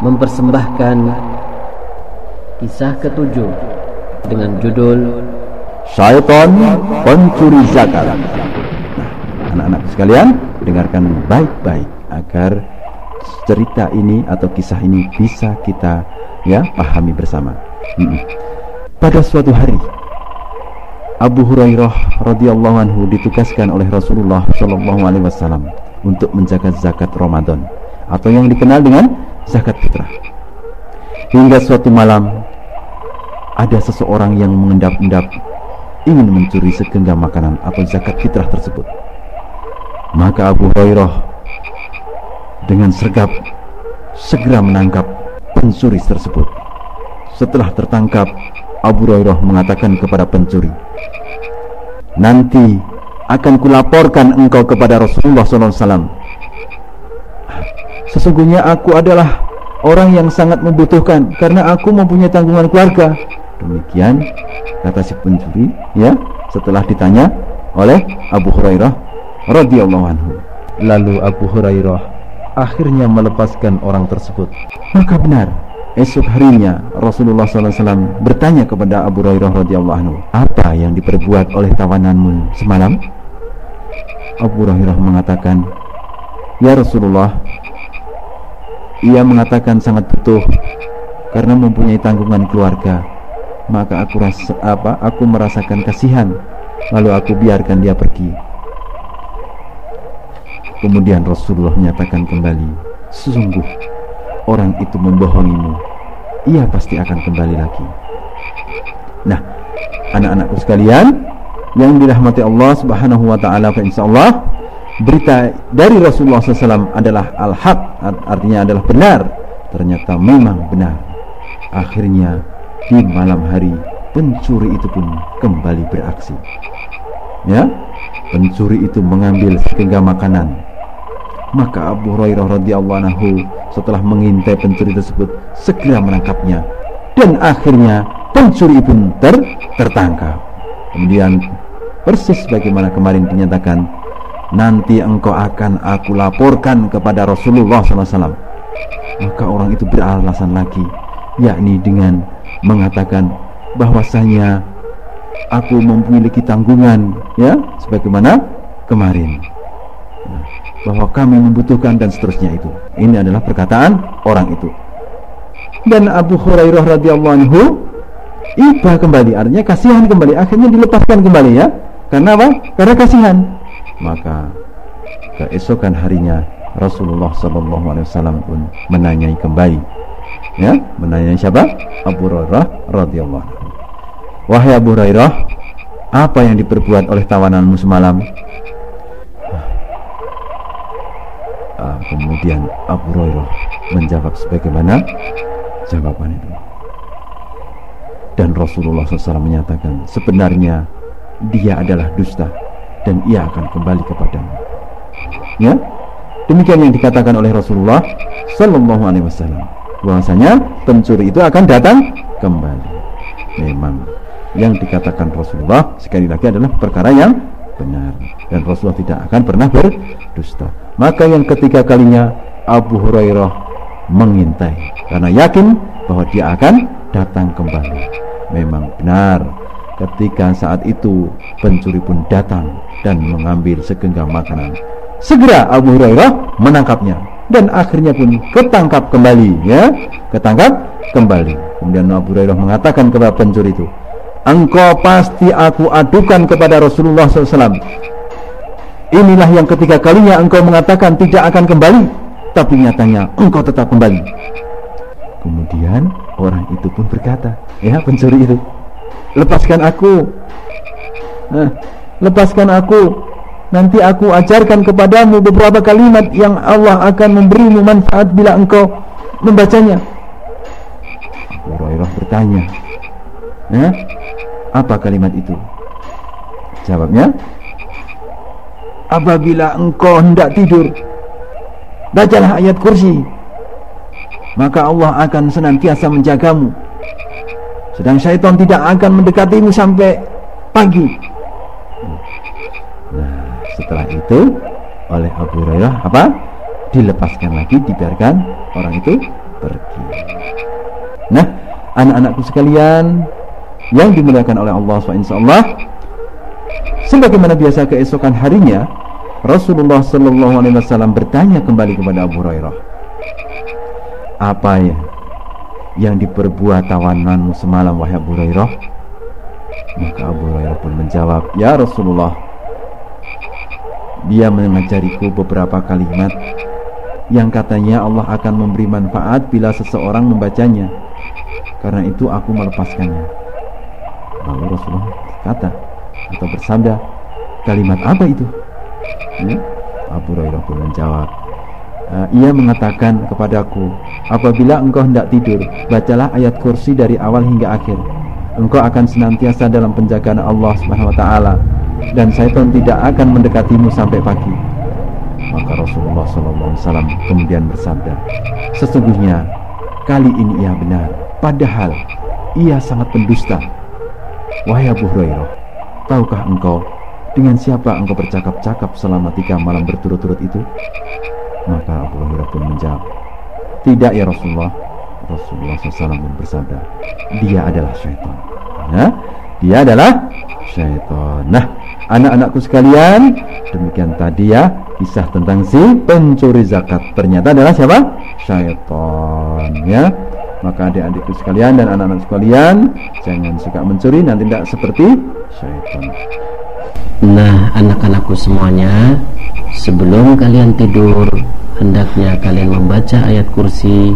mempersembahkan kisah ketujuh dengan judul Syaitan Pencuri Zakat. Nah, anak-anak sekalian, dengarkan baik-baik agar cerita ini atau kisah ini bisa kita ya pahami bersama. Pada suatu hari Abu Hurairah radhiyallahu anhu ditugaskan oleh Rasulullah shallallahu alaihi wasallam untuk menjaga zakat Ramadan atau yang dikenal dengan zakat fitrah. Hingga suatu malam ada seseorang yang mengendap-endap ingin mencuri segenggam makanan atau zakat fitrah tersebut. Maka Abu Hurairah dengan sergap segera menangkap pencuri tersebut. Setelah tertangkap, Abu Hurairah mengatakan kepada pencuri, nanti akan kulaporkan engkau kepada Rasulullah SAW. Sesungguhnya aku adalah orang yang sangat membutuhkan karena aku mempunyai tanggungan keluarga. Demikian kata si pencuri, ya, setelah ditanya oleh Abu Hurairah radhiyallahu anhu. Lalu Abu Hurairah akhirnya melepaskan orang tersebut. Maka benar, Esok harinya Rasulullah SAW bertanya kepada Abu Hurairah radhiyallahu anhu, apa yang diperbuat oleh tawananmu semalam? Abu Hurairah mengatakan, Ya Rasulullah, ia mengatakan sangat butuh karena mempunyai tanggungan keluarga. Maka aku rasa apa? Aku merasakan kasihan, lalu aku biarkan dia pergi. Kemudian Rasulullah menyatakan kembali, sesungguh orang itu membohongimu, ia pasti akan kembali lagi. Nah, anak-anakku sekalian yang dirahmati Allah Subhanahu wa taala, insyaallah berita dari Rasulullah SAW adalah al-haq, artinya adalah benar. Ternyata memang benar. Akhirnya di malam hari pencuri itu pun kembali beraksi. Ya, pencuri itu mengambil segenggam makanan maka Abu Hurairah radhiyallahu anhu setelah mengintai pencuri tersebut segera menangkapnya dan akhirnya pencuri pun ter tertangkap. Kemudian persis bagaimana kemarin dinyatakan nanti engkau akan aku laporkan kepada Rasulullah SAW. Maka orang itu beralasan lagi, yakni dengan mengatakan bahwasanya aku memiliki tanggungan, ya, sebagaimana kemarin bahwa kami membutuhkan dan seterusnya itu. Ini adalah perkataan orang itu. Dan Abu Hurairah radhiyallahu anhu iba kembali, artinya kasihan kembali, akhirnya dilepaskan kembali ya. Karena apa? Karena kasihan. Maka keesokan harinya Rasulullah Shallallahu Alaihi Wasallam pun menanyai kembali, ya, menanyai siapa? Abu Hurairah radhiyallahu. Wahai Abu Hurairah, apa yang diperbuat oleh tawananmu semalam? uh, kemudian Abu Hurairah menjawab sebagaimana jawaban itu dan Rasulullah SAW menyatakan sebenarnya dia adalah dusta dan ia akan kembali kepadamu ya demikian yang dikatakan oleh Rasulullah Sallallahu Alaihi Wasallam bahwasanya pencuri itu akan datang kembali memang yang dikatakan Rasulullah sekali lagi adalah perkara yang benar dan Rasulullah tidak akan pernah berdusta. Maka yang ketiga kalinya Abu Hurairah mengintai karena yakin bahwa dia akan datang kembali. Memang benar ketika saat itu pencuri pun datang dan mengambil segenggam makanan. Segera Abu Hurairah menangkapnya dan akhirnya pun ketangkap kembali ya, ketangkap kembali. Kemudian Abu Hurairah mengatakan kepada pencuri itu, engkau pasti aku adukan kepada Rasulullah SAW inilah yang ketiga kalinya engkau mengatakan tidak akan kembali tapi nyatanya engkau tetap kembali kemudian orang itu pun berkata ya pencuri itu lepaskan aku nah, lepaskan aku nanti aku ajarkan kepadamu beberapa kalimat yang Allah akan memberimu manfaat bila engkau membacanya Abu Hurairah bertanya ya apa kalimat itu? Jawabnya, apabila engkau hendak tidur, bacalah ayat kursi, maka Allah akan senantiasa menjagamu. Sedang syaitan tidak akan mendekatimu sampai pagi. Nah, setelah itu oleh Abu Hurairah apa? Dilepaskan lagi, dibiarkan orang itu pergi. Nah, anak-anakku sekalian yang dimuliakan oleh Allah SWT, sebagaimana biasa keesokan harinya, Rasulullah Sallallahu Alaihi Wasallam bertanya kembali kepada Abu Hurairah, apa ya yang diperbuat tawananmu semalam wahai Abu Hurairah? Maka Abu Hurairah pun menjawab, Ya Rasulullah, dia mengajariku beberapa kalimat yang katanya Allah akan memberi manfaat bila seseorang membacanya. Karena itu aku melepaskannya. Lalu Rasulullah kata atau bersabda, kalimat apa itu? Ya? Abu Hurairah pun menjawab, uh, ia mengatakan kepadaku, apabila engkau hendak tidur, bacalah ayat kursi dari awal hingga akhir. Engkau akan senantiasa dalam penjagaan Allah Subhanahu wa taala dan syaitan tidak akan mendekatimu sampai pagi. Maka Rasulullah SAW kemudian bersabda, sesungguhnya kali ini ia benar, padahal ia sangat pendusta. Wahai Abu Hurairah, tahukah engkau dengan siapa engkau bercakap-cakap selama tiga malam berturut-turut itu? Maka Abu Hurairah pun menjawab, tidak ya Rasulullah. Rasulullah SAW pun bersabda, dia adalah syaitan. Ya, dia adalah syaitan. Nah, anak-anakku sekalian, demikian tadi ya kisah tentang si pencuri zakat. Ternyata adalah siapa? Syaitan. Ya. Maka adik-adikku sekalian dan anak-anak sekalian, jangan suka mencuri nanti tidak seperti syaitan. Nah, anak-anakku semuanya, sebelum kalian tidur, hendaknya kalian membaca ayat kursi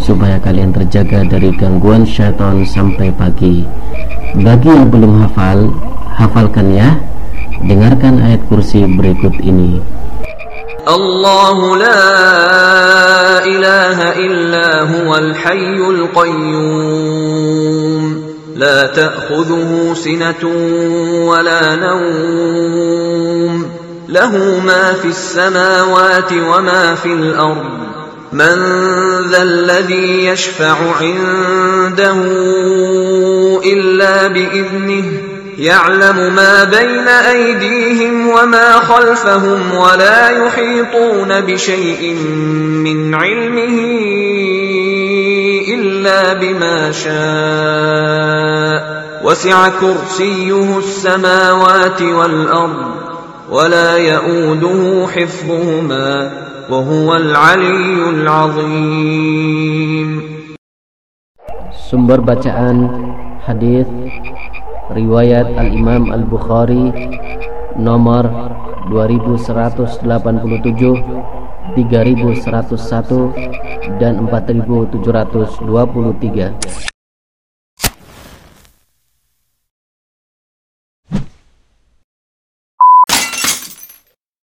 supaya kalian terjaga dari gangguan syaitan sampai pagi. Bagi yang belum hafal, hafalkan ya. Dengarkan ayat kursi berikut ini. الله لا إله إلا هو الحي القيوم لا تأخذه سنة ولا نوم. له ما في السماوات وما في الأرض. من ذا الذي يشفع عنده إلا بإذنه يعلم ما بين أيديهم وما خلفهم ولا يحيطون بشيء من علمه. إلا بما شاء. وسع كرسيه السماوات والأرض ولا يؤوده حفظهما وهو العلي العظيم. Sumber bacaan hadis riwayat Al-Imam Al-Bukhari nomor 2187 3101 dan 4723